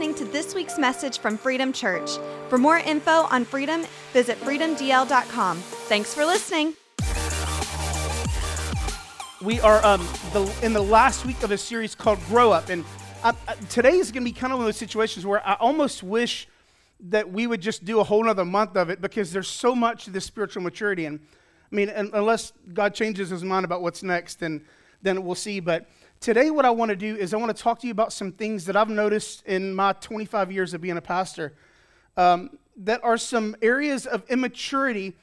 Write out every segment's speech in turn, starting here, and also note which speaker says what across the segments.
Speaker 1: listening to this week's message from Freedom Church. For more info on Freedom, visit freedomdl.com. Thanks for listening.
Speaker 2: We are um, the, in the last week of a series called Grow Up. And uh, uh, today is going to be kind of one of those situations where I almost wish that we would just do a whole other month of it because there's so much to this spiritual maturity. And I mean, unless God changes his mind about what's next, then, then we'll see. But Today, what I want to do is I want to talk to you about some things that I've noticed in my 25 years of being a pastor um, that are some areas of immaturity,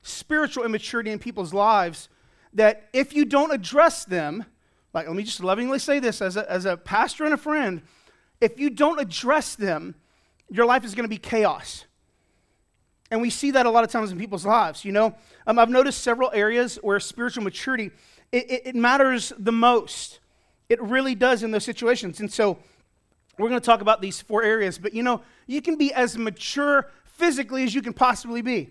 Speaker 2: spiritual immaturity in people's lives, that if you don't address them, like let me just lovingly say this as a, as a pastor and a friend, if you don't address them, your life is going to be chaos. And we see that a lot of times in people's lives. You know, um, I've noticed several areas where spiritual maturity it, it, it matters the most. It really does in those situations. And so we're going to talk about these four areas. But you know, you can be as mature physically as you can possibly be.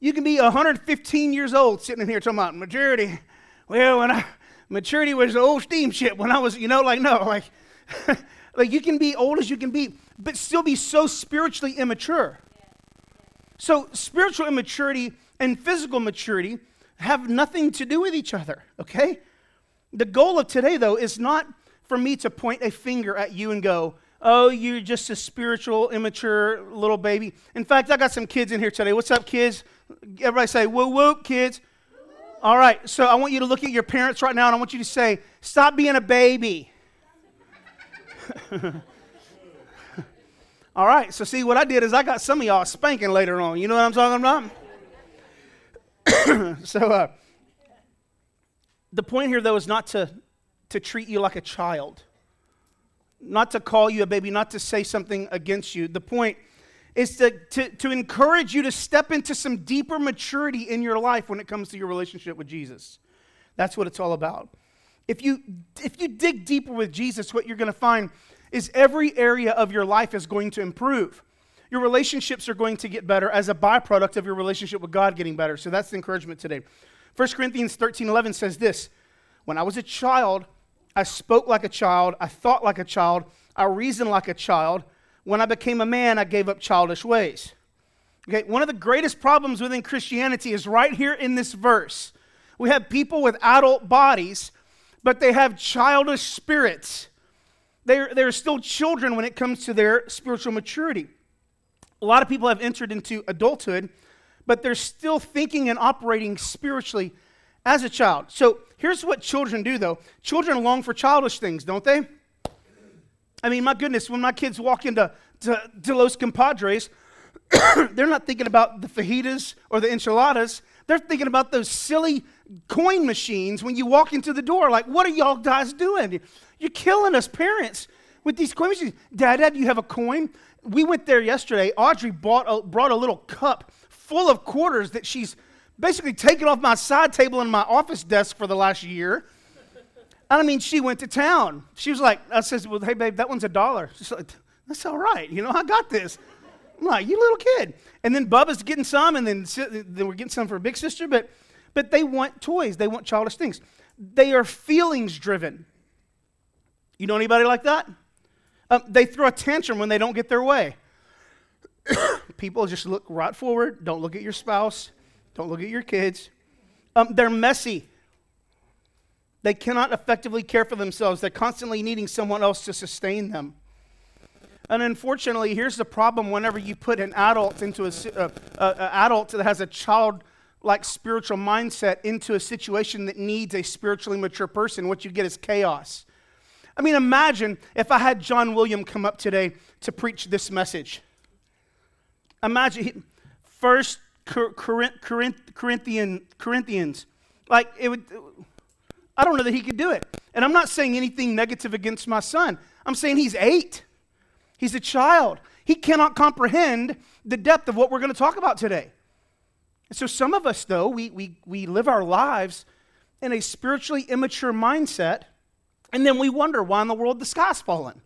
Speaker 2: You can be 115 years old sitting in here talking about maturity. Well, when I maturity was an old steamship when I was, you know, like no, like like you can be old as you can be, but still be so spiritually immature. So spiritual immaturity and physical maturity have nothing to do with each other, okay? The goal of today, though, is not for me to point a finger at you and go, oh, you're just a spiritual, immature little baby. In fact, I got some kids in here today. What's up, kids? Everybody say, whoop, whoop, kids. All right, so I want you to look at your parents right now and I want you to say, stop being a baby. All right, so see, what I did is I got some of y'all spanking later on. You know what I'm talking about? so, uh, the point here, though, is not to, to treat you like a child, not to call you a baby, not to say something against you. The point is to, to, to encourage you to step into some deeper maturity in your life when it comes to your relationship with Jesus. That's what it's all about. If you, if you dig deeper with Jesus, what you're going to find is every area of your life is going to improve. Your relationships are going to get better as a byproduct of your relationship with God getting better. So that's the encouragement today. 1 Corinthians 13 11 says this When I was a child, I spoke like a child, I thought like a child, I reasoned like a child. When I became a man, I gave up childish ways. Okay, one of the greatest problems within Christianity is right here in this verse. We have people with adult bodies, but they have childish spirits. They're, they're still children when it comes to their spiritual maturity. A lot of people have entered into adulthood but they're still thinking and operating spiritually as a child. So here's what children do, though children long for childish things, don't they? I mean, my goodness, when my kids walk into to, to Los Compadres, they're not thinking about the fajitas or the enchiladas. They're thinking about those silly coin machines when you walk into the door. Like, what are y'all guys doing? You're killing us, parents, with these coin machines. Dad, Dad, you have a coin? We went there yesterday. Audrey bought a, brought a little cup full of quarters that she's basically taken off my side table in my office desk for the last year. I mean, she went to town. She was like, I says, well, hey, babe, that one's a dollar. She's like, that's all right. You know, I got this. I'm like, you little kid. And then Bubba's getting some, and then, then we're getting some for big sister. But, but they want toys. They want childish things. They are feelings driven. You know anybody like that? Um, they throw a tantrum when they don't get their way. people just look right forward. Don't look at your spouse. Don't look at your kids. Um, they're messy. They cannot effectively care for themselves. They're constantly needing someone else to sustain them. And unfortunately, here's the problem whenever you put an adult into a, uh, uh, adult that has a child like spiritual mindset into a situation that needs a spiritually mature person, what you get is chaos. I mean, imagine if I had John William come up today to preach this message. Imagine First Corinthian, Corinthians. Like it would. I don't know that he could do it. And I'm not saying anything negative against my son. I'm saying he's eight. He's a child. He cannot comprehend the depth of what we're going to talk about today. So some of us, though, we, we, we live our lives in a spiritually immature mindset, and then we wonder why in the world the sky's falling.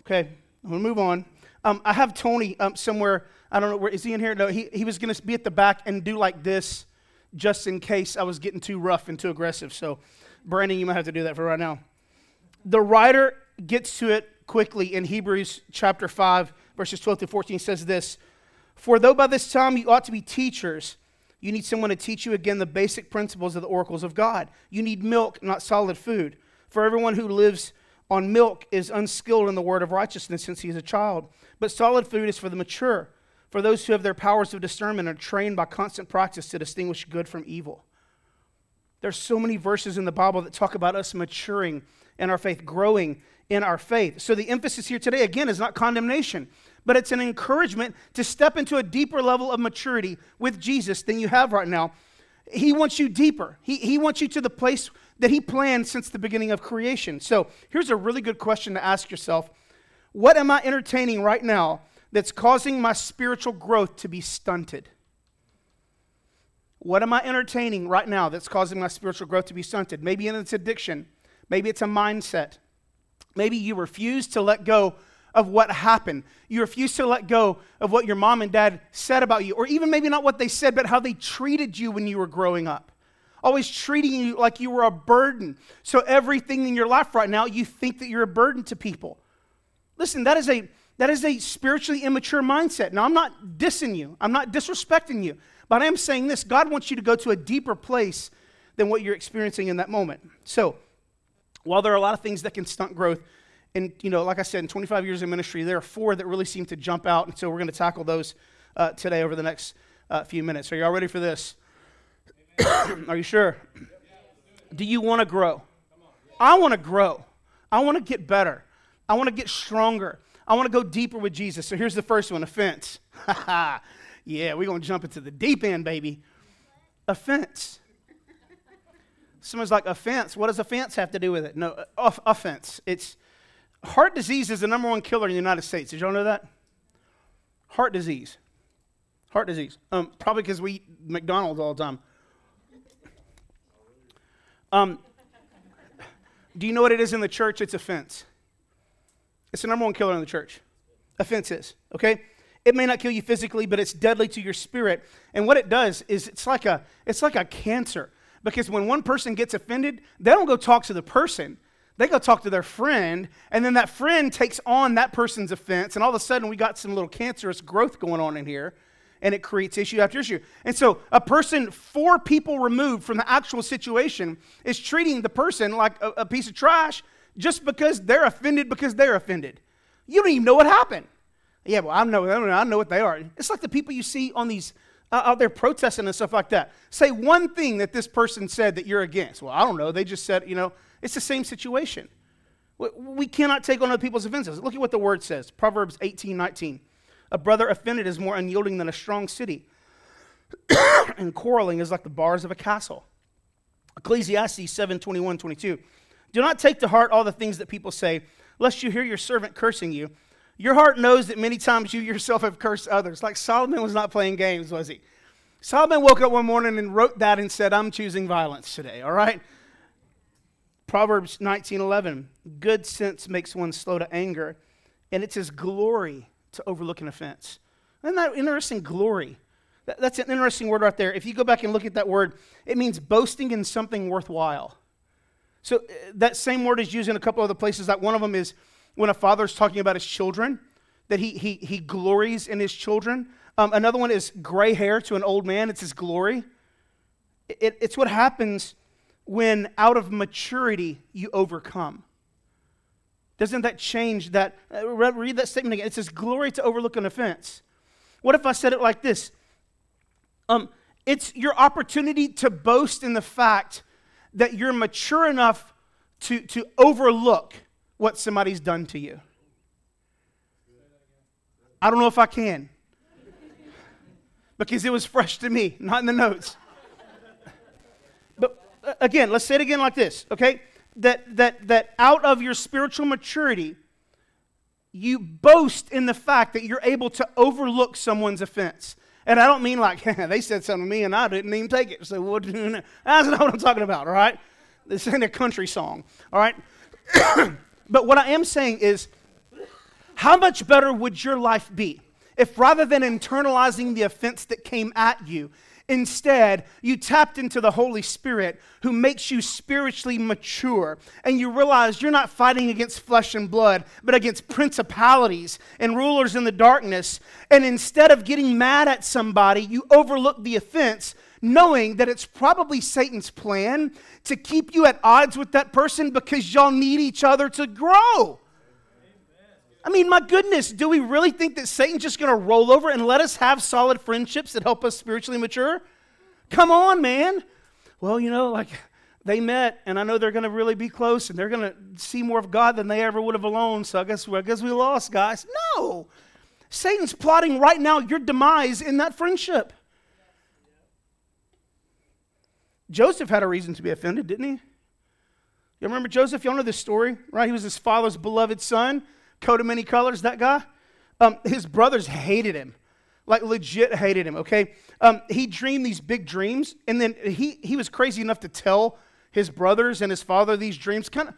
Speaker 2: Okay, I'm going to move on. Um, I have Tony um, somewhere. I don't know where is he in here? No, he, he was going to be at the back and do like this, just in case I was getting too rough and too aggressive. So, Brandon, you might have to do that for right now. The writer gets to it quickly in Hebrews chapter 5, verses 12 to 14 says this For though by this time you ought to be teachers, you need someone to teach you again the basic principles of the oracles of God. You need milk, not solid food. For everyone who lives on milk is unskilled in the word of righteousness since he is a child. But solid food is for the mature, for those who have their powers of discernment are trained by constant practice to distinguish good from evil. There's so many verses in the Bible that talk about us maturing in our faith, growing in our faith. So the emphasis here today, again, is not condemnation, but it's an encouragement to step into a deeper level of maturity with Jesus than you have right now. He wants you deeper, He, he wants you to the place that He planned since the beginning of creation. So here's a really good question to ask yourself What am I entertaining right now that's causing my spiritual growth to be stunted? What am I entertaining right now that's causing my spiritual growth to be stunted? Maybe it's addiction. Maybe it's a mindset. Maybe you refuse to let go of what happened. You refuse to let go of what your mom and dad said about you, or even maybe not what they said, but how they treated you when you were growing up. Always treating you like you were a burden. So everything in your life right now, you think that you're a burden to people. Listen, that is a that is a spiritually immature mindset. Now, I'm not dissing you. I'm not disrespecting you. But I am saying this God wants you to go to a deeper place than what you're experiencing in that moment. So, while there are a lot of things that can stunt growth, and you know, like I said, in 25 years of ministry, there are four that really seem to jump out, and so we're going to tackle those uh, today over the next uh, few minutes. Are you all ready for this? are you sure? Do you want to grow? I want to grow. I want to get better. I want to get stronger. I want to go deeper with Jesus. So here's the first one offense. yeah, we're going to jump into the deep end, baby. Offense. Someone's like, offense? What does offense have to do with it? No, uh, offense. It's heart disease is the number one killer in the United States. Did y'all know that? Heart disease. Heart disease. Um, probably because we eat McDonald's all the time. Um, do you know what it is in the church? It's offense. It's the number one killer in the church. Offense is, okay? It may not kill you physically, but it's deadly to your spirit. And what it does is it's like a it's like a cancer. Because when one person gets offended, they don't go talk to the person. They go talk to their friend, and then that friend takes on that person's offense, and all of a sudden we got some little cancerous growth going on in here, and it creates issue after issue. And so a person four people removed from the actual situation is treating the person like a, a piece of trash just because they're offended because they're offended. You don't even know what happened. Yeah, well, I know, I know what they are. It's like the people you see on these uh, out there protesting and stuff like that. Say one thing that this person said that you're against. Well, I don't know. They just said, you know, it's the same situation. We cannot take on other people's offenses. Look at what the word says Proverbs 18 19. A brother offended is more unyielding than a strong city, and quarreling is like the bars of a castle. Ecclesiastes 7 21 22. Do not take to heart all the things that people say, lest you hear your servant cursing you. Your heart knows that many times you yourself have cursed others. Like Solomon was not playing games, was he? Solomon woke up one morning and wrote that and said, I'm choosing violence today, all right? Proverbs 19:11, good sense makes one slow to anger, and it's his glory to overlook an offense. Isn't that interesting? Glory. That's an interesting word right there. If you go back and look at that word, it means boasting in something worthwhile. So uh, that same word is used in a couple other places. Like one of them is when a father's talking about his children, that he, he, he glories in his children. Um, another one is gray hair to an old man, it's his glory. It, it's what happens when out of maturity you overcome. Doesn't that change that? Uh, read that statement again. It says, glory to overlook an offense. What if I said it like this? Um, it's your opportunity to boast in the fact that you're mature enough to, to overlook what somebody's done to you. I don't know if I can. Because it was fresh to me, not in the notes. But uh, again, let's say it again like this, okay? That, that, that out of your spiritual maturity, you boast in the fact that you're able to overlook someone's offense. And I don't mean like they said something to me and I didn't even take it. So what? That's not what I'm talking about. All right, this ain't a country song. All right, But what I am saying is, how much better would your life be if rather than internalizing the offense that came at you, Instead, you tapped into the Holy Spirit who makes you spiritually mature. And you realize you're not fighting against flesh and blood, but against principalities and rulers in the darkness. And instead of getting mad at somebody, you overlook the offense, knowing that it's probably Satan's plan to keep you at odds with that person because y'all need each other to grow. I mean, my goodness, do we really think that Satan's just going to roll over and let us have solid friendships that help us spiritually mature? Come on, man. Well, you know, like they met, and I know they're going to really be close, and they're going to see more of God than they ever would have alone. So I guess, I guess we lost, guys. No, Satan's plotting right now your demise in that friendship. Joseph had a reason to be offended, didn't he? You remember Joseph? Y'all know this story, right? He was his father's beloved son coat of many colors, that guy, um, his brothers hated him. Like legit hated him, okay? Um, he dreamed these big dreams, and then he, he was crazy enough to tell his brothers and his father these dreams. Kind of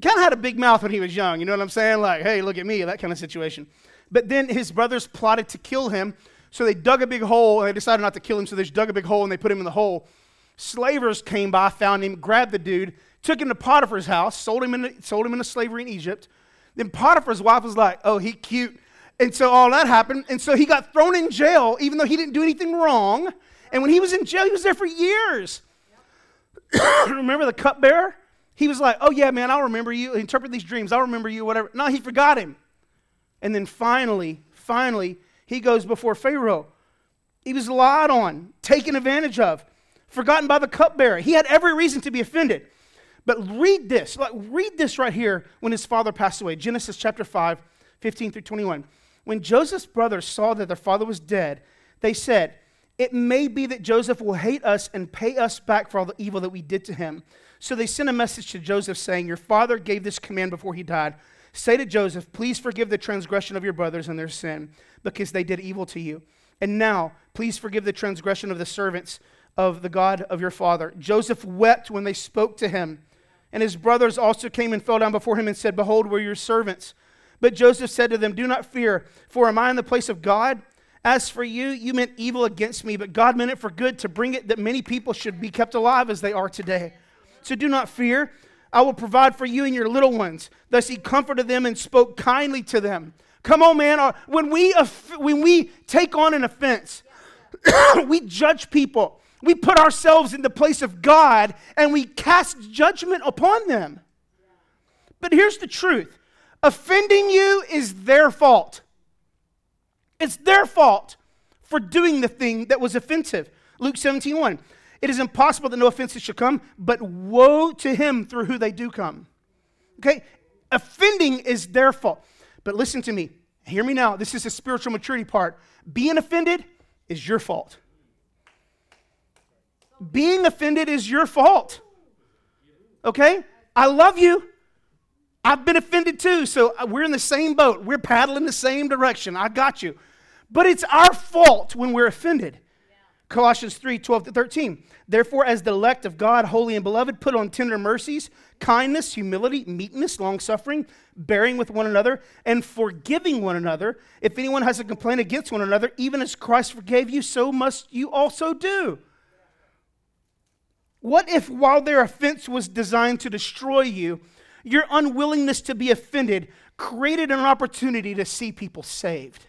Speaker 2: kind of had a big mouth when he was young, you know what I'm saying? Like, hey, look at me, that kind of situation. But then his brothers plotted to kill him, so they dug a big hole, and they decided not to kill him, so they just dug a big hole and they put him in the hole. Slavers came by, found him, grabbed the dude, took him to Potiphar's house, sold him, into, sold him into slavery in Egypt. Then Potiphar's wife was like, oh, he cute. And so all that happened. And so he got thrown in jail, even though he didn't do anything wrong. And when he was in jail, he was there for years. remember the cupbearer? He was like, oh, yeah, man, I'll remember you. Interpret these dreams. I'll remember you, whatever. No, he forgot him. And then finally, finally, he goes before Pharaoh. He was lied on, taken advantage of, forgotten by the cupbearer. He had every reason to be offended. But read this, like read this right here when his father passed away. Genesis chapter 5, 15 through 21. When Joseph's brothers saw that their father was dead, they said, It may be that Joseph will hate us and pay us back for all the evil that we did to him. So they sent a message to Joseph saying, Your father gave this command before he died. Say to Joseph, Please forgive the transgression of your brothers and their sin, because they did evil to you. And now, please forgive the transgression of the servants of the God of your father. Joseph wept when they spoke to him. And his brothers also came and fell down before him and said, Behold, we're your servants. But Joseph said to them, Do not fear, for am I in the place of God? As for you, you meant evil against me, but God meant it for good to bring it that many people should be kept alive as they are today. So do not fear. I will provide for you and your little ones. Thus he comforted them and spoke kindly to them. Come on, man. Uh, when we, when we take on an offense, we judge people. We put ourselves in the place of God and we cast judgment upon them. But here's the truth offending you is their fault. It's their fault for doing the thing that was offensive. Luke 17 1. It is impossible that no offenses should come, but woe to him through who they do come. Okay? Offending is their fault. But listen to me. Hear me now. This is the spiritual maturity part. Being offended is your fault being offended is your fault. Okay? I love you. I've been offended too, so we're in the same boat. We're paddling the same direction. I got you. But it's our fault when we're offended. Colossians 3 12 to 13. Therefore, as the elect of God, holy and beloved, put on tender mercies, kindness, humility, meekness, long suffering, bearing with one another, and forgiving one another. If anyone has a complaint against one another, even as Christ forgave you, so must you also do. What if, while their offense was designed to destroy you, your unwillingness to be offended created an opportunity to see people saved?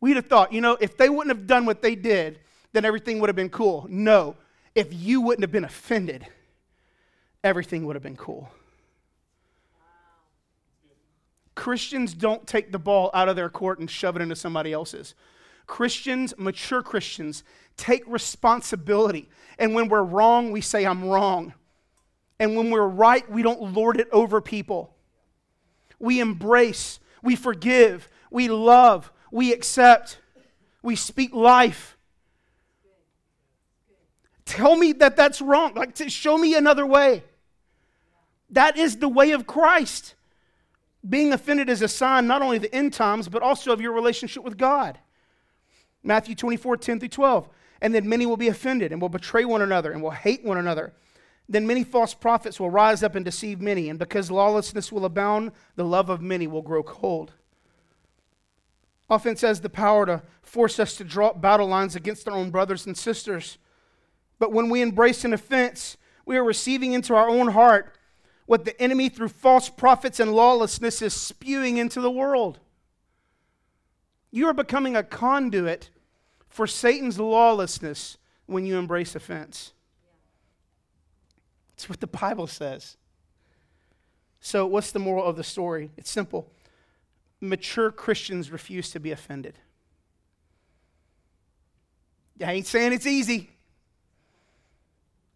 Speaker 2: We'd have thought, you know, if they wouldn't have done what they did, then everything would have been cool. No, if you wouldn't have been offended, everything would have been cool. Christians don't take the ball out of their court and shove it into somebody else's. Christians, mature Christians, take responsibility. And when we're wrong, we say, I'm wrong. And when we're right, we don't lord it over people. We embrace, we forgive, we love, we accept, we speak life. Tell me that that's wrong. Like, to show me another way. That is the way of Christ. Being offended is a sign not only of the end times, but also of your relationship with God. Matthew 24, 10 through 12. And then many will be offended and will betray one another and will hate one another. Then many false prophets will rise up and deceive many. And because lawlessness will abound, the love of many will grow cold. Offense has the power to force us to draw battle lines against our own brothers and sisters. But when we embrace an offense, we are receiving into our own heart what the enemy, through false prophets and lawlessness, is spewing into the world. You are becoming a conduit for Satan's lawlessness when you embrace offense. That's what the Bible says. So, what's the moral of the story? It's simple mature Christians refuse to be offended. I ain't saying it's easy.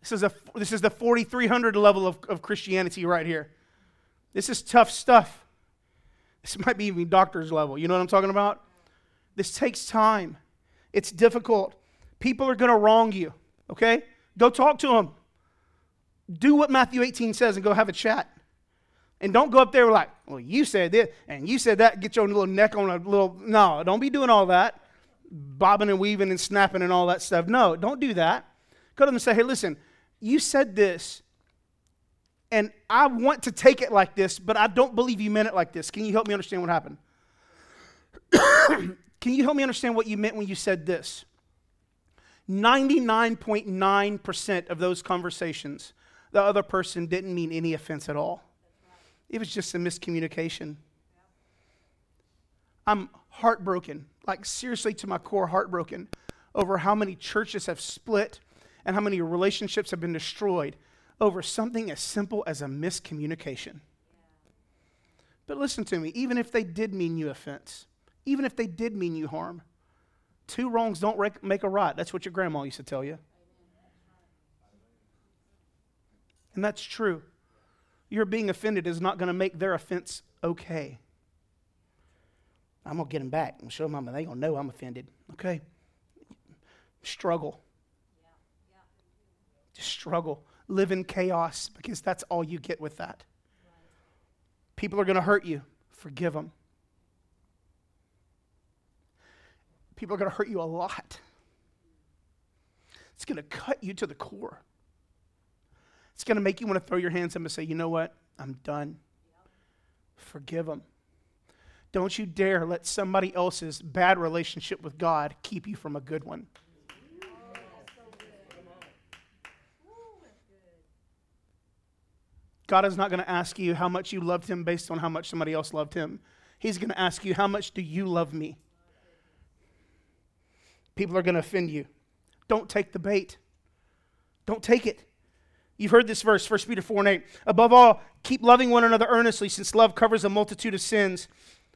Speaker 2: This is, a, this is the 4,300 level of, of Christianity right here. This is tough stuff. This might be even doctor's level. You know what I'm talking about? This takes time. It's difficult. People are going to wrong you, okay? Go talk to them. Do what Matthew 18 says and go have a chat. And don't go up there like, well, you said this and you said that, get your little neck on a little. No, don't be doing all that. Bobbing and weaving and snapping and all that stuff. No, don't do that. Go to them and say, hey, listen, you said this, and I want to take it like this, but I don't believe you meant it like this. Can you help me understand what happened? Can you help me understand what you meant when you said this? 99.9% of those conversations, the other person didn't mean any offense at all. It was just a miscommunication. I'm heartbroken, like seriously to my core, heartbroken over how many churches have split and how many relationships have been destroyed over something as simple as a miscommunication. But listen to me, even if they did mean you offense, even if they did mean you harm, two wrongs don't make a right. That's what your grandma used to tell you. And that's true your being offended is not going to make their offense okay. I'm going to get them back and show them they're going to know I'm offended. Okay? Struggle. Just struggle. Live in chaos because that's all you get with that. People are going to hurt you. Forgive them. People are going to hurt you a lot. It's going to cut you to the core. It's going to make you want to throw your hands up and say, you know what? I'm done. Forgive them. Don't you dare let somebody else's bad relationship with God keep you from a good one. God is not going to ask you how much you loved him based on how much somebody else loved him. He's going to ask you, how much do you love me? People are going to offend you. Don't take the bait. Don't take it. You've heard this verse, 1 Peter 4 and 8. Above all, keep loving one another earnestly, since love covers a multitude of sins.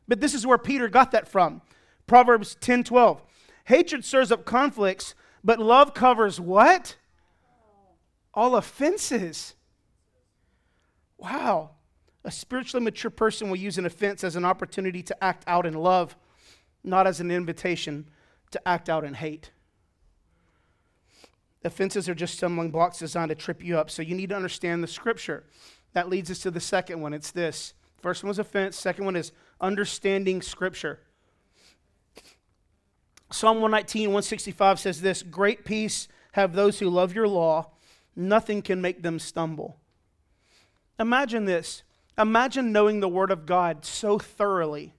Speaker 2: But this is where Peter got that from. Proverbs 10 12. Hatred stirs up conflicts, but love covers what? All offenses. Wow. A spiritually mature person will use an offense as an opportunity to act out in love, not as an invitation to act out in hate. Offenses are just stumbling blocks designed to trip you up. So you need to understand the scripture. That leads us to the second one. It's this. First one was offense, second one is understanding scripture. Psalm 119, 165 says this Great peace have those who love your law, nothing can make them stumble. Imagine this. Imagine knowing the Word of God so thoroughly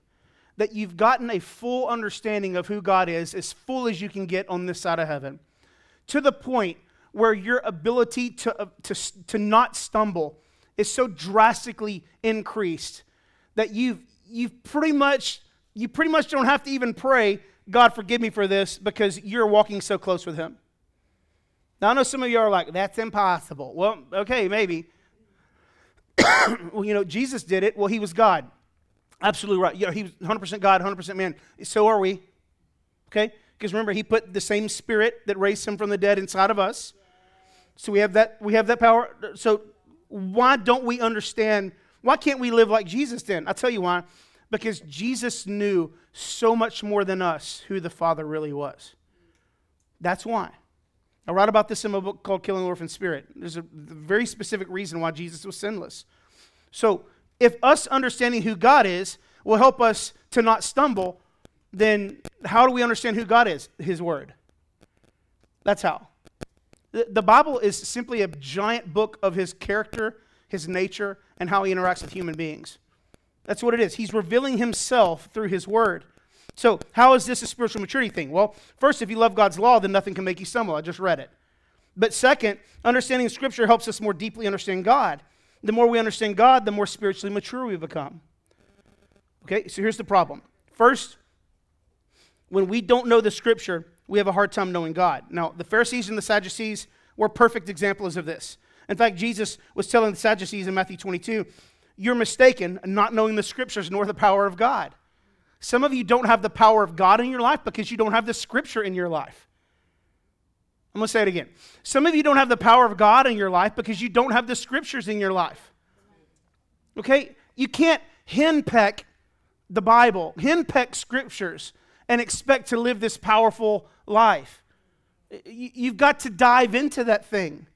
Speaker 2: that you've gotten a full understanding of who God is, as full as you can get on this side of heaven. To the point where your ability to, uh, to, to not stumble is so drastically increased that you've, you've pretty much you pretty much don't have to even pray god forgive me for this because you're walking so close with him. Now i know some of you are like that's impossible. Well okay maybe. Well you know jesus did it. Well he was god absolutely right yeah he was 100% god 100% man so are we okay because remember, he put the same spirit that raised him from the dead inside of us. So we have that, we have that power. So why don't we understand? Why can't we live like Jesus then? I'll tell you why. Because Jesus knew so much more than us who the Father really was. That's why. I write about this in my book called Killing the Orphan Spirit. There's a very specific reason why Jesus was sinless. So, if us understanding who God is will help us to not stumble, then how do we understand who God is? His Word. That's how. The Bible is simply a giant book of His character, His nature, and how He interacts with human beings. That's what it is. He's revealing Himself through His Word. So, how is this a spiritual maturity thing? Well, first, if you love God's law, then nothing can make you stumble. I just read it. But second, understanding Scripture helps us more deeply understand God. The more we understand God, the more spiritually mature we become. Okay, so here's the problem. First, when we don't know the Scripture, we have a hard time knowing God. Now, the Pharisees and the Sadducees were perfect examples of this. In fact, Jesus was telling the Sadducees in Matthew 22, You're mistaken, not knowing the Scriptures nor the power of God. Some of you don't have the power of God in your life because you don't have the scripture in your life. I'm going to say it again. Some of you don't have the power of God in your life because you don't have the scriptures in your life. Okay? You can't henpeck the Bible, henpeck scriptures, and expect to live this powerful life. You've got to dive into that thing.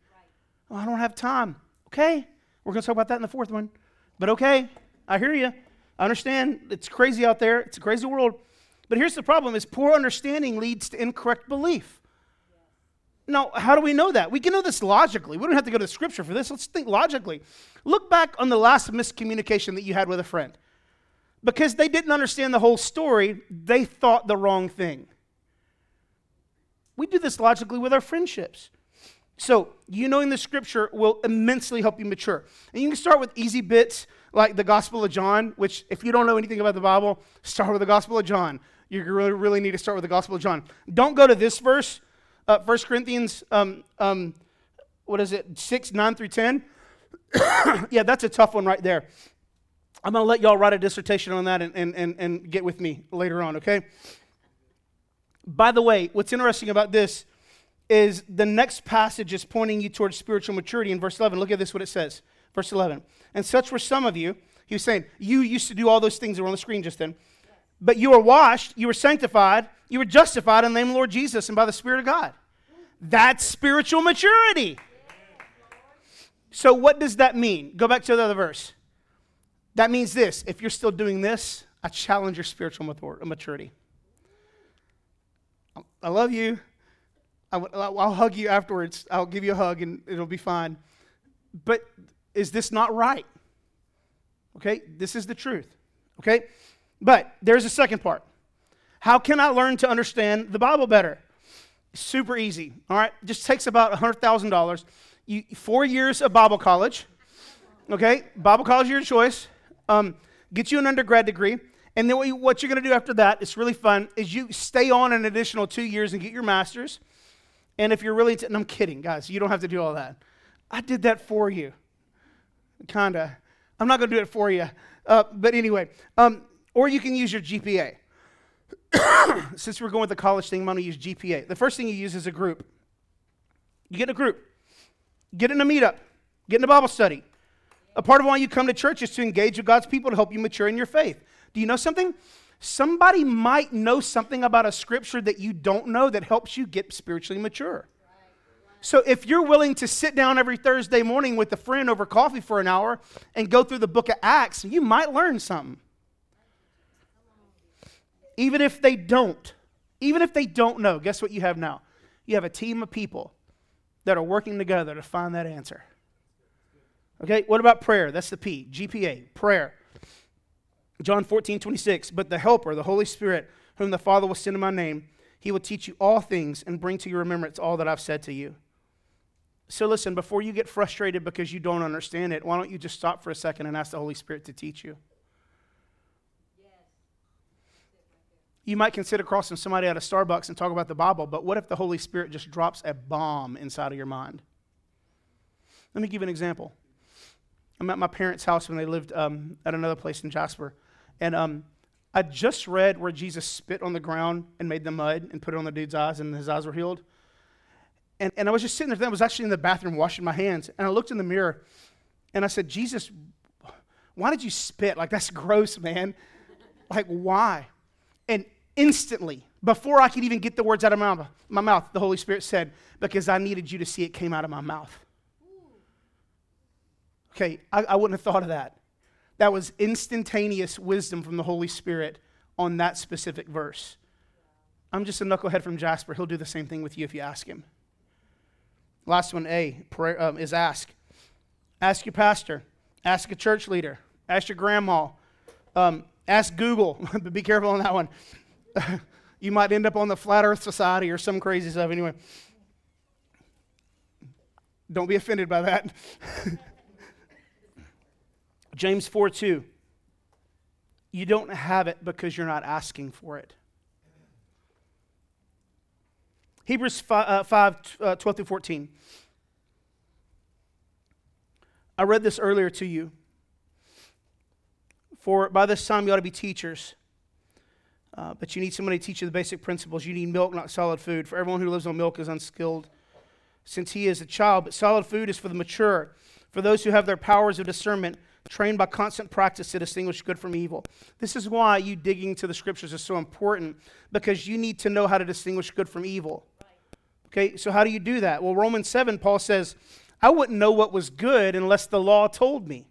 Speaker 2: Oh, I don't have time. Okay? We're going to talk about that in the fourth one. But okay, I hear you. I understand it's crazy out there, it's a crazy world. But here's the problem is poor understanding leads to incorrect belief. Now, how do we know that? We can know this logically. We don't have to go to the scripture for this. Let's think logically. Look back on the last miscommunication that you had with a friend. Because they didn't understand the whole story, they thought the wrong thing. We do this logically with our friendships. So, you knowing the scripture will immensely help you mature. And you can start with easy bits like the Gospel of John, which, if you don't know anything about the Bible, start with the Gospel of John. You really, really need to start with the Gospel of John. Don't go to this verse, uh, 1 Corinthians, um, um, what is it, 6, 9 through 10. yeah, that's a tough one right there. I'm going to let y'all write a dissertation on that and, and, and, and get with me later on, okay? By the way, what's interesting about this is the next passage is pointing you towards spiritual maturity in verse 11. Look at this, what it says. Verse 11. And such were some of you. He was saying, You used to do all those things that were on the screen just then. But you were washed, you were sanctified, you were justified in the name of the Lord Jesus and by the Spirit of God. That's spiritual maturity. So, what does that mean? Go back to the other verse. That means this if you're still doing this, I challenge your spiritual maturity. I love you. I'll hug you afterwards. I'll give you a hug and it'll be fine. But is this not right? Okay, this is the truth. Okay, but there's a second part. How can I learn to understand the Bible better? Super easy. All right, just takes about $100,000. You, four years of Bible college. Okay, Bible college your choice. Um, get you an undergrad degree. And then what, you, you're going to do after that, it's really fun, is you stay on an additional two years and get your master's. And if you're really, t- and I'm kidding, guys, you don't have to do all that. I did that for you. Kinda. I'm not going to do it for you. Uh, but anyway, um, or you can use your GPA. Since we're going with the college thing, I'm going to use GPA. The first thing you use is a group. You get in a group, get in a meetup, get in a Bible study. A part of why you come to church is to engage with God's people to help you mature in your faith. Do you know something? Somebody might know something about a scripture that you don't know that helps you get spiritually mature. So if you're willing to sit down every Thursday morning with a friend over coffee for an hour and go through the book of Acts, you might learn something. Even if they don't, even if they don't know, guess what you have now? You have a team of people that are working together to find that answer. Okay, what about prayer? That's the P, GPA, prayer. John 14, 26. But the Helper, the Holy Spirit, whom the Father will send in my name, he will teach you all things and bring to your remembrance all that I've said to you. So, listen, before you get frustrated because you don't understand it, why don't you just stop for a second and ask the Holy Spirit to teach you? You might consider crossing somebody at a Starbucks and talk about the Bible, but what if the Holy Spirit just drops a bomb inside of your mind? Let me give you an example. I'm at my parents' house when they lived um, at another place in Jasper, and um, I just read where Jesus spit on the ground and made the mud and put it on the dude's eyes, and his eyes were healed. And, and I was just sitting there, I was actually in the bathroom washing my hands, and I looked in the mirror and I said, Jesus, why did you spit? Like, that's gross, man. Like, why? Instantly, before I could even get the words out of my, my mouth, the Holy Spirit said, Because I needed you to see it came out of my mouth. Okay, I, I wouldn't have thought of that. That was instantaneous wisdom from the Holy Spirit on that specific verse. I'm just a knucklehead from Jasper. He'll do the same thing with you if you ask him. Last one, A, prayer, um, is ask. Ask your pastor. Ask a church leader. Ask your grandma. Um, ask Google, but be careful on that one. you might end up on the Flat Earth Society or some crazy stuff. Anyway, don't be offended by that. James 4 2. You don't have it because you're not asking for it. Hebrews 5, uh, 5 uh, 12 through 14. I read this earlier to you. For by this time you ought to be teachers. Uh, but you need somebody to teach you the basic principles. You need milk, not solid food. For everyone who lives on milk is unskilled since he is a child. But solid food is for the mature, for those who have their powers of discernment trained by constant practice to distinguish good from evil. This is why you digging to the scriptures is so important because you need to know how to distinguish good from evil. Okay, so how do you do that? Well, Romans 7, Paul says, I wouldn't know what was good unless the law told me.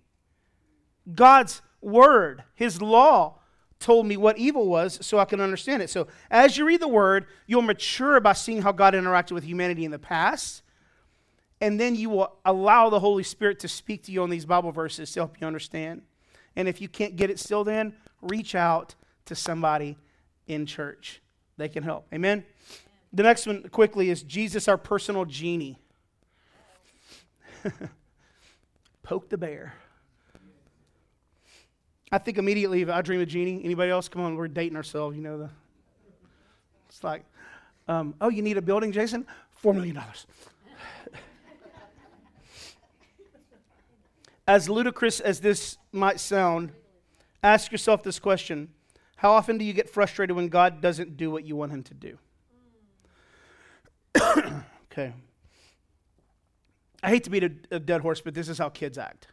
Speaker 2: God's word, his law, told me what evil was so I can understand it. So as you read the word, you'll mature by seeing how God interacted with humanity in the past. And then you will allow the Holy Spirit to speak to you on these Bible verses to help you understand. And if you can't get it still, then reach out to somebody in church. They can help. Amen? The next one, quickly, is Jesus, our personal genie. Poke the bear. I think immediately if I dream of Jeannie. Anybody else? Come on, we're dating ourselves. You know the. It's like, um, oh, you need a building, Jason? Four million dollars. as ludicrous as this might sound, ask yourself this question: How often do you get frustrated when God doesn't do what you want Him to do? okay. I hate to beat a, a, dead horse, but this is how kids act.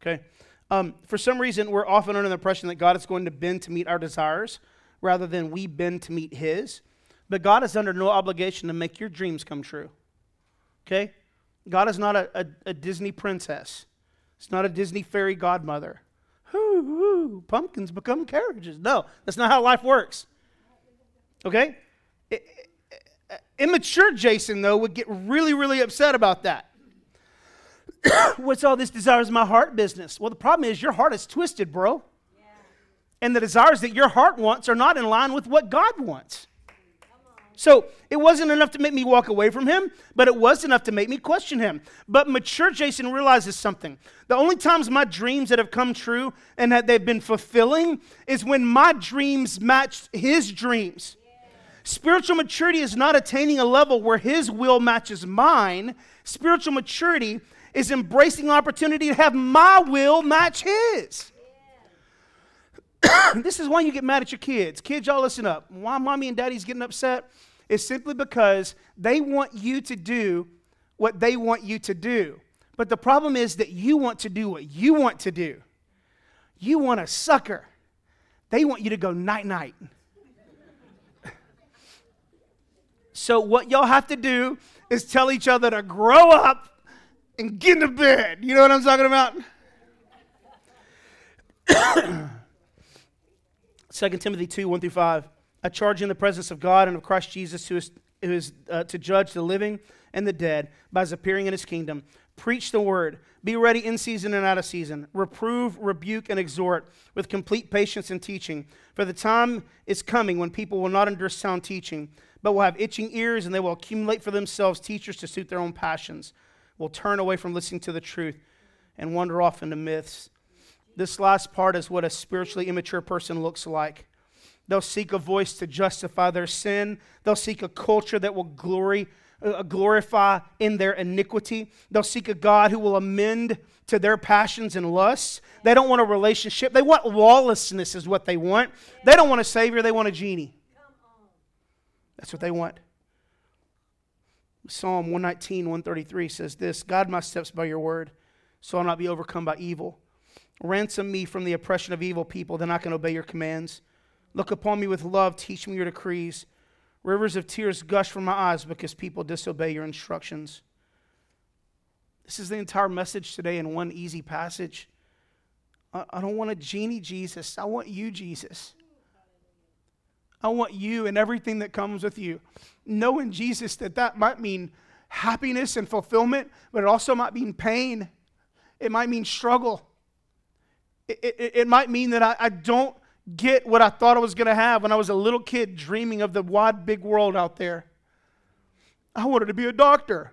Speaker 2: Okay? Um, for some reason, we're often under the impression that God is going to bend to meet our desires rather than we bend to meet His. But God is under no obligation to make your dreams come true. Okay? God is not a, a, a Disney princess, it's not a Disney fairy godmother. Hoo, pumpkins become carriages. No, that's not how life works. Okay? Immature Jason, though, would get really, really upset about that. What's all this desires in my heart business? Well, the problem is your heart is twisted, bro. Yeah. And the desires that your heart wants are not in line with what God wants. So it wasn't enough to make me walk away from him, but it was enough to make me question him. But mature Jason realizes something. The only times my dreams that have come true and that they've been fulfilling is when my dreams matched his dreams. Spiritual maturity is not attaining a level where his will matches mine. Spiritual maturity is embracing opportunity to have my will match his. this is why you get mad at your kids. Kids, y'all listen up. Why mommy and daddy's getting upset is simply because they want you to do what they want you to do. But the problem is that you want to do what you want to do. You want a sucker. They want you to go night night. So, what y'all have to do is tell each other to grow up and get into bed. You know what I'm talking about? 2 Timothy 2 1 through 5. I charge you in the presence of God and of Christ Jesus, who is, who is uh, to judge the living and the dead by his appearing in his kingdom. Preach the word. Be ready in season and out of season. Reprove, rebuke, and exhort with complete patience and teaching. For the time is coming when people will not endure sound teaching but will have itching ears and they will accumulate for themselves teachers to suit their own passions, will turn away from listening to the truth and wander off into myths. This last part is what a spiritually immature person looks like. They'll seek a voice to justify their sin. They'll seek a culture that will glory, uh, glorify in their iniquity. They'll seek a God who will amend to their passions and lusts. They don't want a relationship. They want lawlessness, is what they want. They don't want a Savior, they want a genie. That's what they want. Psalm 119, 133 says this Guide my steps by your word, so I'll not be overcome by evil. Ransom me from the oppression of evil people, then I can obey your commands. Look upon me with love, teach me your decrees. Rivers of tears gush from my eyes because people disobey your instructions. This is the entire message today in one easy passage. I don't want a genie Jesus, I want you, Jesus. I want you and everything that comes with you. Knowing Jesus, that that might mean happiness and fulfillment, but it also might mean pain. It might mean struggle. It, it, it might mean that I, I don't get what I thought I was going to have when I was a little kid dreaming of the wide, big world out there. I wanted to be a doctor,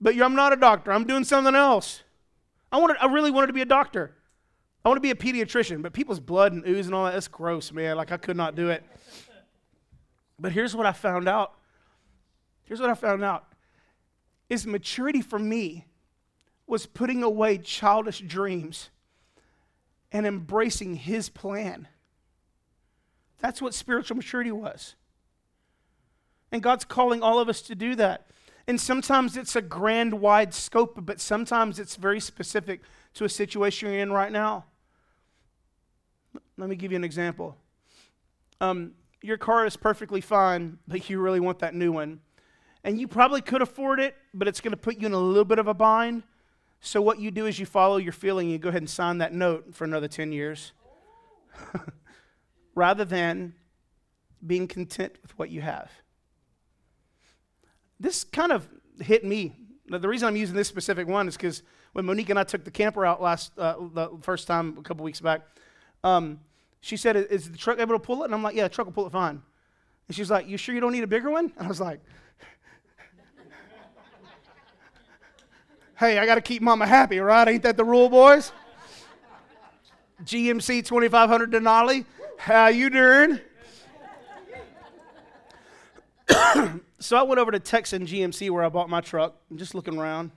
Speaker 2: but I'm not a doctor. I'm doing something else. I, wanted, I really wanted to be a doctor. I want to be a pediatrician, but people's blood and ooze and all that, that's gross, man. Like, I could not do it. But here's what I found out. Here's what I found out is maturity for me was putting away childish dreams and embracing his plan. That's what spiritual maturity was. And God's calling all of us to do that. And sometimes it's a grand, wide scope, but sometimes it's very specific to a situation you're in right now. Let me give you an example. Um, your car is perfectly fine, but you really want that new one. And you probably could afford it, but it's going to put you in a little bit of a bind. So, what you do is you follow your feeling, you go ahead and sign that note for another 10 years. Rather than being content with what you have. This kind of hit me. The reason I'm using this specific one is because when Monique and I took the camper out last, uh, the first time a couple weeks back, um, she said, Is the truck able to pull it? And I'm like, Yeah, the truck will pull it fine. And she's like, You sure you don't need a bigger one? And I was like, Hey, I got to keep mama happy, right? Ain't that the rule, boys? GMC 2500 Denali. How you doing? so I went over to Texan GMC where I bought my truck. I'm just looking around.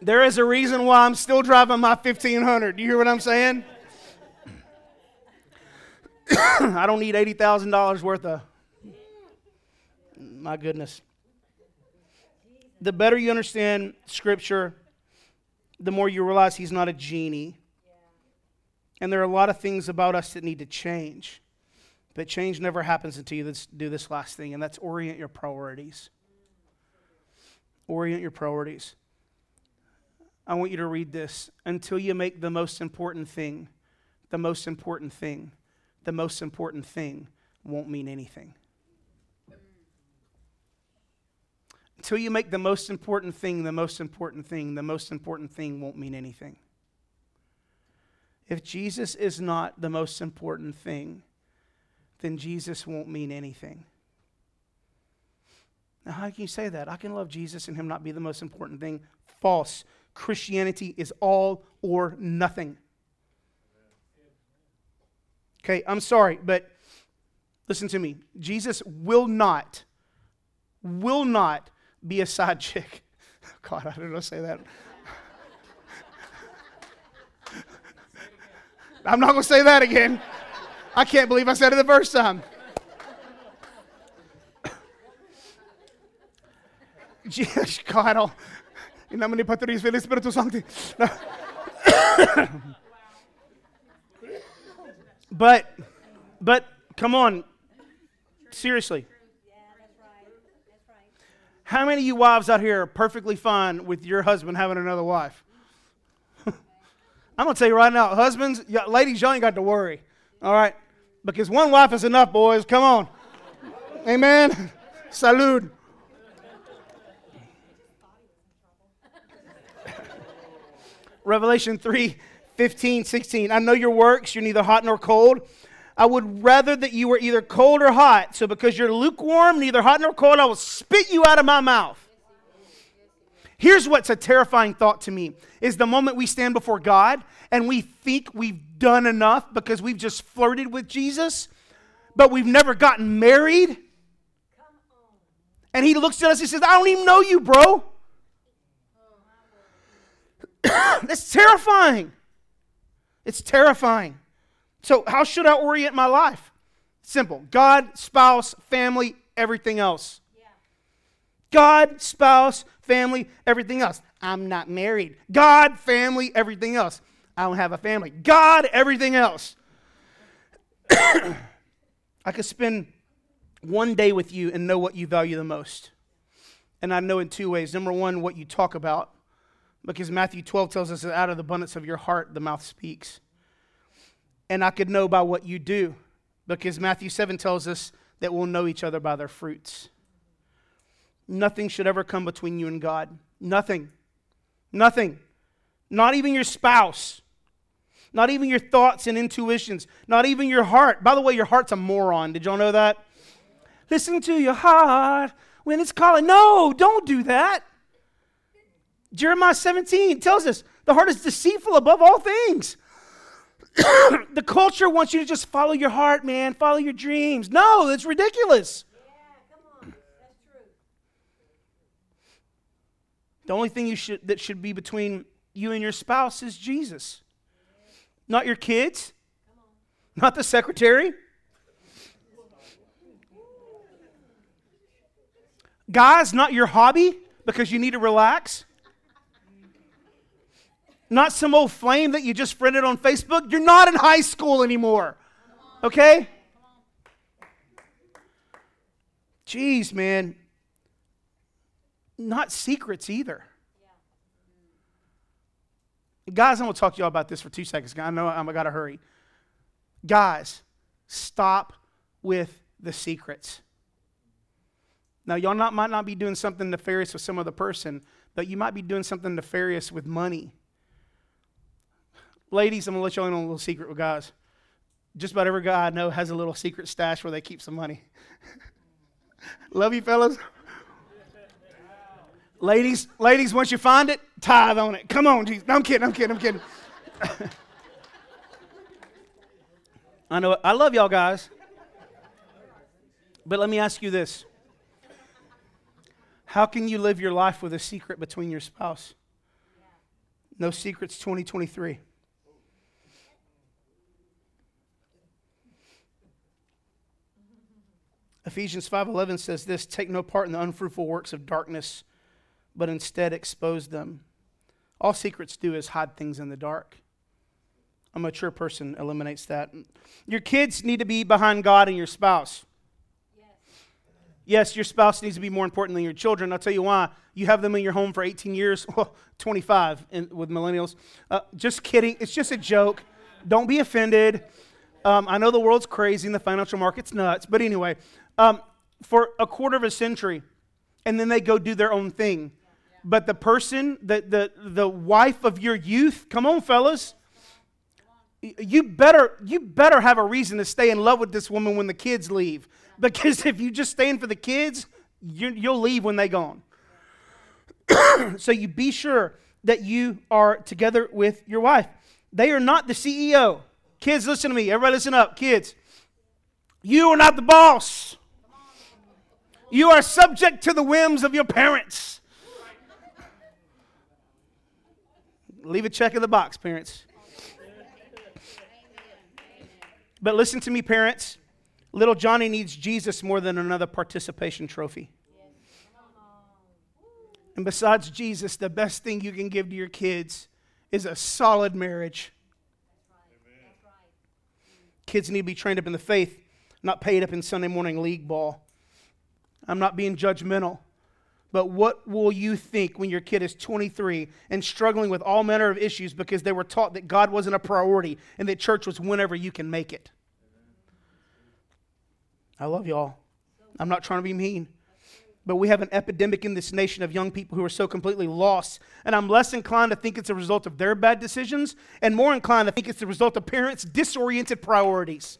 Speaker 2: There is a reason why I'm still driving my 1500. Do you hear what I'm saying? I don't need $80,000 worth of. My goodness. The better you understand Scripture, the more you realize He's not a genie. And there are a lot of things about us that need to change. But change never happens until you do this last thing, and that's orient your priorities. Orient your priorities. I want you to read this until you make the most important thing, the most important thing, the most important thing won't mean anything. Until you make the most important thing the most important thing, the most important thing won't mean anything. If Jesus is not the most important thing, then Jesus won't mean anything. Now, how can you say that? I can love Jesus and Him not be the most important thing. False. Christianity is all or nothing. Okay, I'm sorry, but listen to me. Jesus will not, will not be a side chick. Oh, God, I don't know say that. I'm not going to say that again. I can't believe I said it the first time. God, I'll, in nomine Patris Filii Spiritus Sancti. but, but, come on. Seriously. How many of you wives out here are perfectly fine with your husband having another wife? I'm going to tell you right now, husbands, ladies, y'all ain't got to worry. All right? Because one wife is enough, boys. Come on. Amen. Salud. Revelation 3 15, 16. I know your works, you're neither hot nor cold. I would rather that you were either cold or hot. So because you're lukewarm, neither hot nor cold, I will spit you out of my mouth. Here's what's a terrifying thought to me is the moment we stand before God and we think we've done enough because we've just flirted with Jesus, but we've never gotten married. And he looks at us and says, I don't even know you, bro. That's terrifying. It's terrifying. So, how should I orient my life? Simple God, spouse, family, everything else. Yeah. God, spouse, family, everything else. I'm not married. God, family, everything else. I don't have a family. God, everything else. I could spend one day with you and know what you value the most. And I know in two ways. Number one, what you talk about, because Matthew 12 tells us that out of the abundance of your heart, the mouth speaks. And I could know by what you do, because Matthew 7 tells us that we'll know each other by their fruits. Nothing should ever come between you and God. Nothing. Nothing. Not even your spouse. Not even your thoughts and intuitions. Not even your heart. By the way, your heart's a moron. Did y'all know that? Listen to your heart when it's calling. No, don't do that. Jeremiah 17 tells us the heart is deceitful above all things. the culture wants you to just follow your heart, man, follow your dreams. No, that's ridiculous. The only thing you should, that should be between you and your spouse is Jesus. Not your kids, not the secretary. Guys, not your hobby because you need to relax. Not some old flame that you just friended on Facebook. You're not in high school anymore. Okay? Jeez, man. Not secrets either. Guys, I'm going to talk to y'all about this for two seconds. I know I'm, I got to hurry. Guys, stop with the secrets. Now, y'all not, might not be doing something nefarious with some other person, but you might be doing something nefarious with money. Ladies, I'm going to let y'all in on a little secret with guys. Just about every guy I know has a little secret stash where they keep some money. Love you, fellas. ladies, ladies, once you find it, tithe on it. Come on, Jesus. No, I'm kidding, I'm kidding, I'm kidding. I know, I love y'all guys. But let me ask you this How can you live your life with a secret between your spouse? No secrets 2023. Ephesians 5:11 says this, take no part in the unfruitful works of darkness, but instead expose them. All secrets do is hide things in the dark. A mature person eliminates that. Your kids need to be behind God and your spouse. Yes. yes, your spouse needs to be more important than your children. I'll tell you why. You have them in your home for 18 years, well, 25 in, with millennials. Uh, just kidding. It's just a joke. Don't be offended. Um, I know the world's crazy and the financial market's nuts, but anyway, um, for a quarter of a century, and then they go do their own thing. But the person, the, the, the wife of your youth, come on, fellas, you better, you better have a reason to stay in love with this woman when the kids leave. Because if you just stand for the kids, you, you'll leave when they're gone. so you be sure that you are together with your wife. They are not the CEO. Kids, listen to me. Everybody, listen up. Kids, you are not the boss. You are subject to the whims of your parents. Leave a check in the box, parents. But listen to me, parents. Little Johnny needs Jesus more than another participation trophy. And besides Jesus, the best thing you can give to your kids is a solid marriage. Kids need to be trained up in the faith, not paid up in Sunday morning league ball. I'm not being judgmental. But what will you think when your kid is 23 and struggling with all manner of issues because they were taught that God wasn't a priority and that church was whenever you can make it? I love y'all. I'm not trying to be mean. But we have an epidemic in this nation of young people who are so completely lost. And I'm less inclined to think it's a result of their bad decisions and more inclined to think it's the result of parents' disoriented priorities.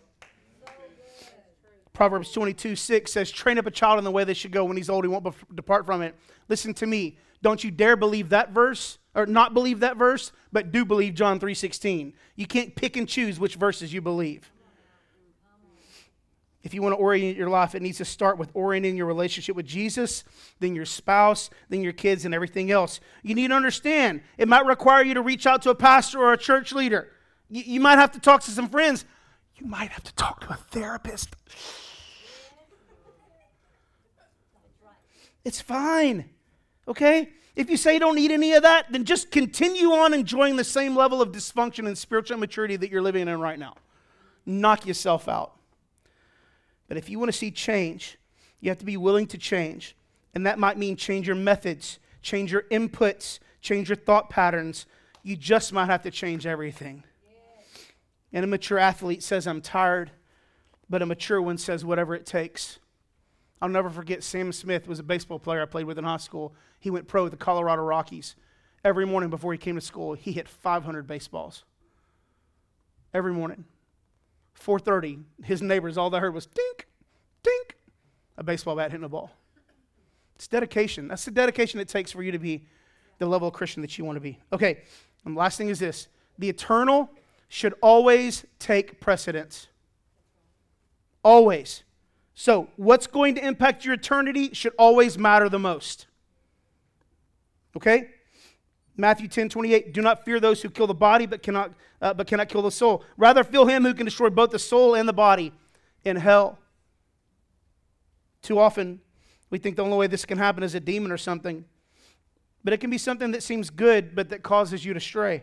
Speaker 2: Proverbs 22 6 says, Train up a child in the way they should go. When he's old, he won't depart from it. Listen to me. Don't you dare believe that verse, or not believe that verse, but do believe John 3 16. You can't pick and choose which verses you believe. If you want to orient your life, it needs to start with orienting your relationship with Jesus, then your spouse, then your kids, and everything else. You need to understand it might require you to reach out to a pastor or a church leader. You, you might have to talk to some friends. You might have to talk to a therapist. It's fine. Okay? If you say you don't need any of that, then just continue on enjoying the same level of dysfunction and spiritual maturity that you're living in right now. Knock yourself out. But if you want to see change, you have to be willing to change. And that might mean change your methods, change your inputs, change your thought patterns. You just might have to change everything. And a mature athlete says, I'm tired, but a mature one says, whatever it takes. I'll never forget Sam Smith was a baseball player I played with in high school. He went pro with the Colorado Rockies. every morning before he came to school, he hit 500 baseballs. Every morning. 4:30, his neighbors all they heard was dink, dink, a baseball bat hitting a ball. It's dedication. That's the dedication it takes for you to be the level of Christian that you want to be. Okay, and the last thing is this the eternal should always take precedence. Always. So, what's going to impact your eternity should always matter the most. Okay? Matthew 10 28, do not fear those who kill the body but cannot, uh, but cannot kill the soul. Rather, fear him who can destroy both the soul and the body in hell. Too often, we think the only way this can happen is a demon or something. But it can be something that seems good, but that causes you to stray.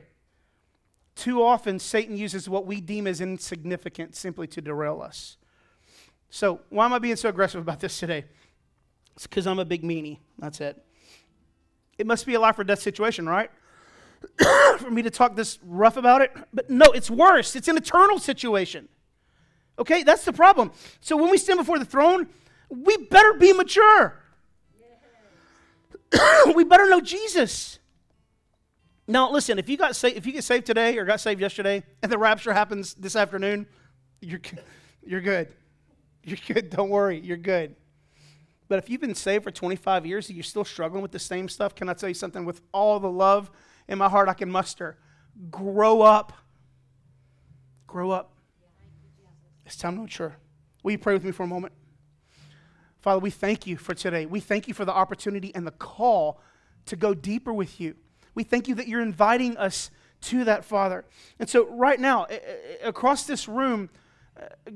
Speaker 2: Too often, Satan uses what we deem as insignificant simply to derail us. So, why am I being so aggressive about this today? It's because I'm a big meanie. That's it. It must be a life or death situation, right? For me to talk this rough about it. But no, it's worse. It's an eternal situation. Okay, that's the problem. So, when we stand before the throne, we better be mature. we better know Jesus. Now, listen, if you got saved, if you get saved today or got saved yesterday, and the rapture happens this afternoon, you're, you're good. You're good. Don't worry. You're good. But if you've been saved for 25 years and you're still struggling with the same stuff, can I tell you something? With all the love in my heart I can muster, grow up. Grow up. It's time to mature. Will you pray with me for a moment? Father, we thank you for today. We thank you for the opportunity and the call to go deeper with you. We thank you that you're inviting us to that, Father. And so, right now, across this room,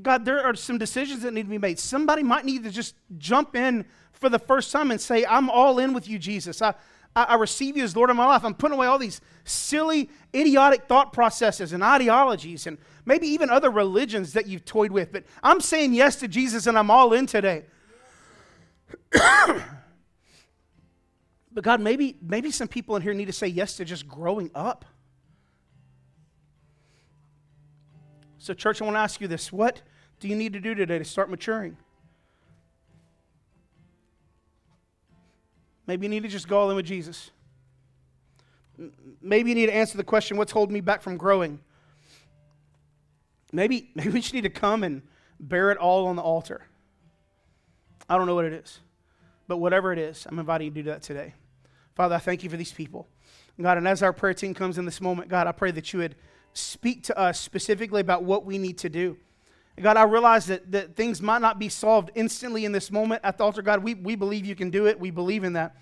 Speaker 2: God, there are some decisions that need to be made. Somebody might need to just jump in for the first time and say, I'm all in with you, Jesus. I, I, I receive you as Lord of my life. I'm putting away all these silly, idiotic thought processes and ideologies and maybe even other religions that you've toyed with. But I'm saying yes to Jesus and I'm all in today. but God, maybe, maybe some people in here need to say yes to just growing up. So, church, I want to ask you this what do you need to do today to start maturing? Maybe you need to just go all in with Jesus. Maybe you need to answer the question what's holding me back from growing? Maybe, maybe we just need to come and bear it all on the altar. I don't know what it is. But whatever it is, I'm inviting you to do that today. Father, I thank you for these people. God, and as our prayer team comes in this moment, God, I pray that you would speak to us specifically about what we need to do. God, I realize that, that things might not be solved instantly in this moment at the altar. God, we, we believe you can do it. We believe in that.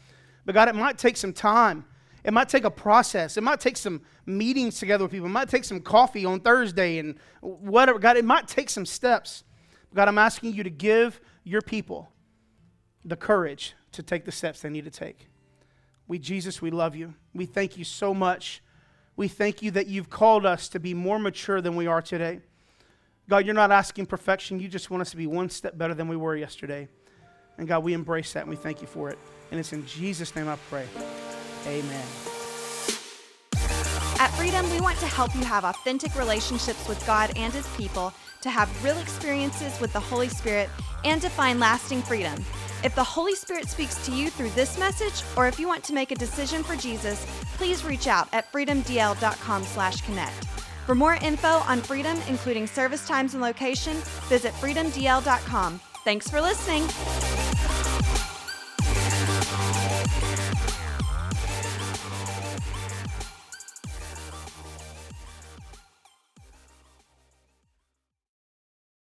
Speaker 2: But God, it might take some time. It might take a process. It might take some meetings together with people. It might take some coffee on Thursday and whatever. God, it might take some steps. God, I'm asking you to give your people the courage to take the steps they need to take. We, Jesus, we love you. We thank you so much we thank you that you've called us to be more mature than we are today. God, you're not asking perfection. You just want us to be one step better than we were yesterday. And God, we embrace that and we thank you for it. And it's in Jesus' name I pray. Amen.
Speaker 1: At Freedom, we want to help you have authentic relationships with God and His people, to have real experiences with the Holy Spirit, and to find lasting freedom. If the Holy Spirit speaks to you through this message, or if you want to make a decision for Jesus, please reach out at freedomdl.com/connect. For more info on Freedom, including service times and location, visit freedomdl.com. Thanks for listening.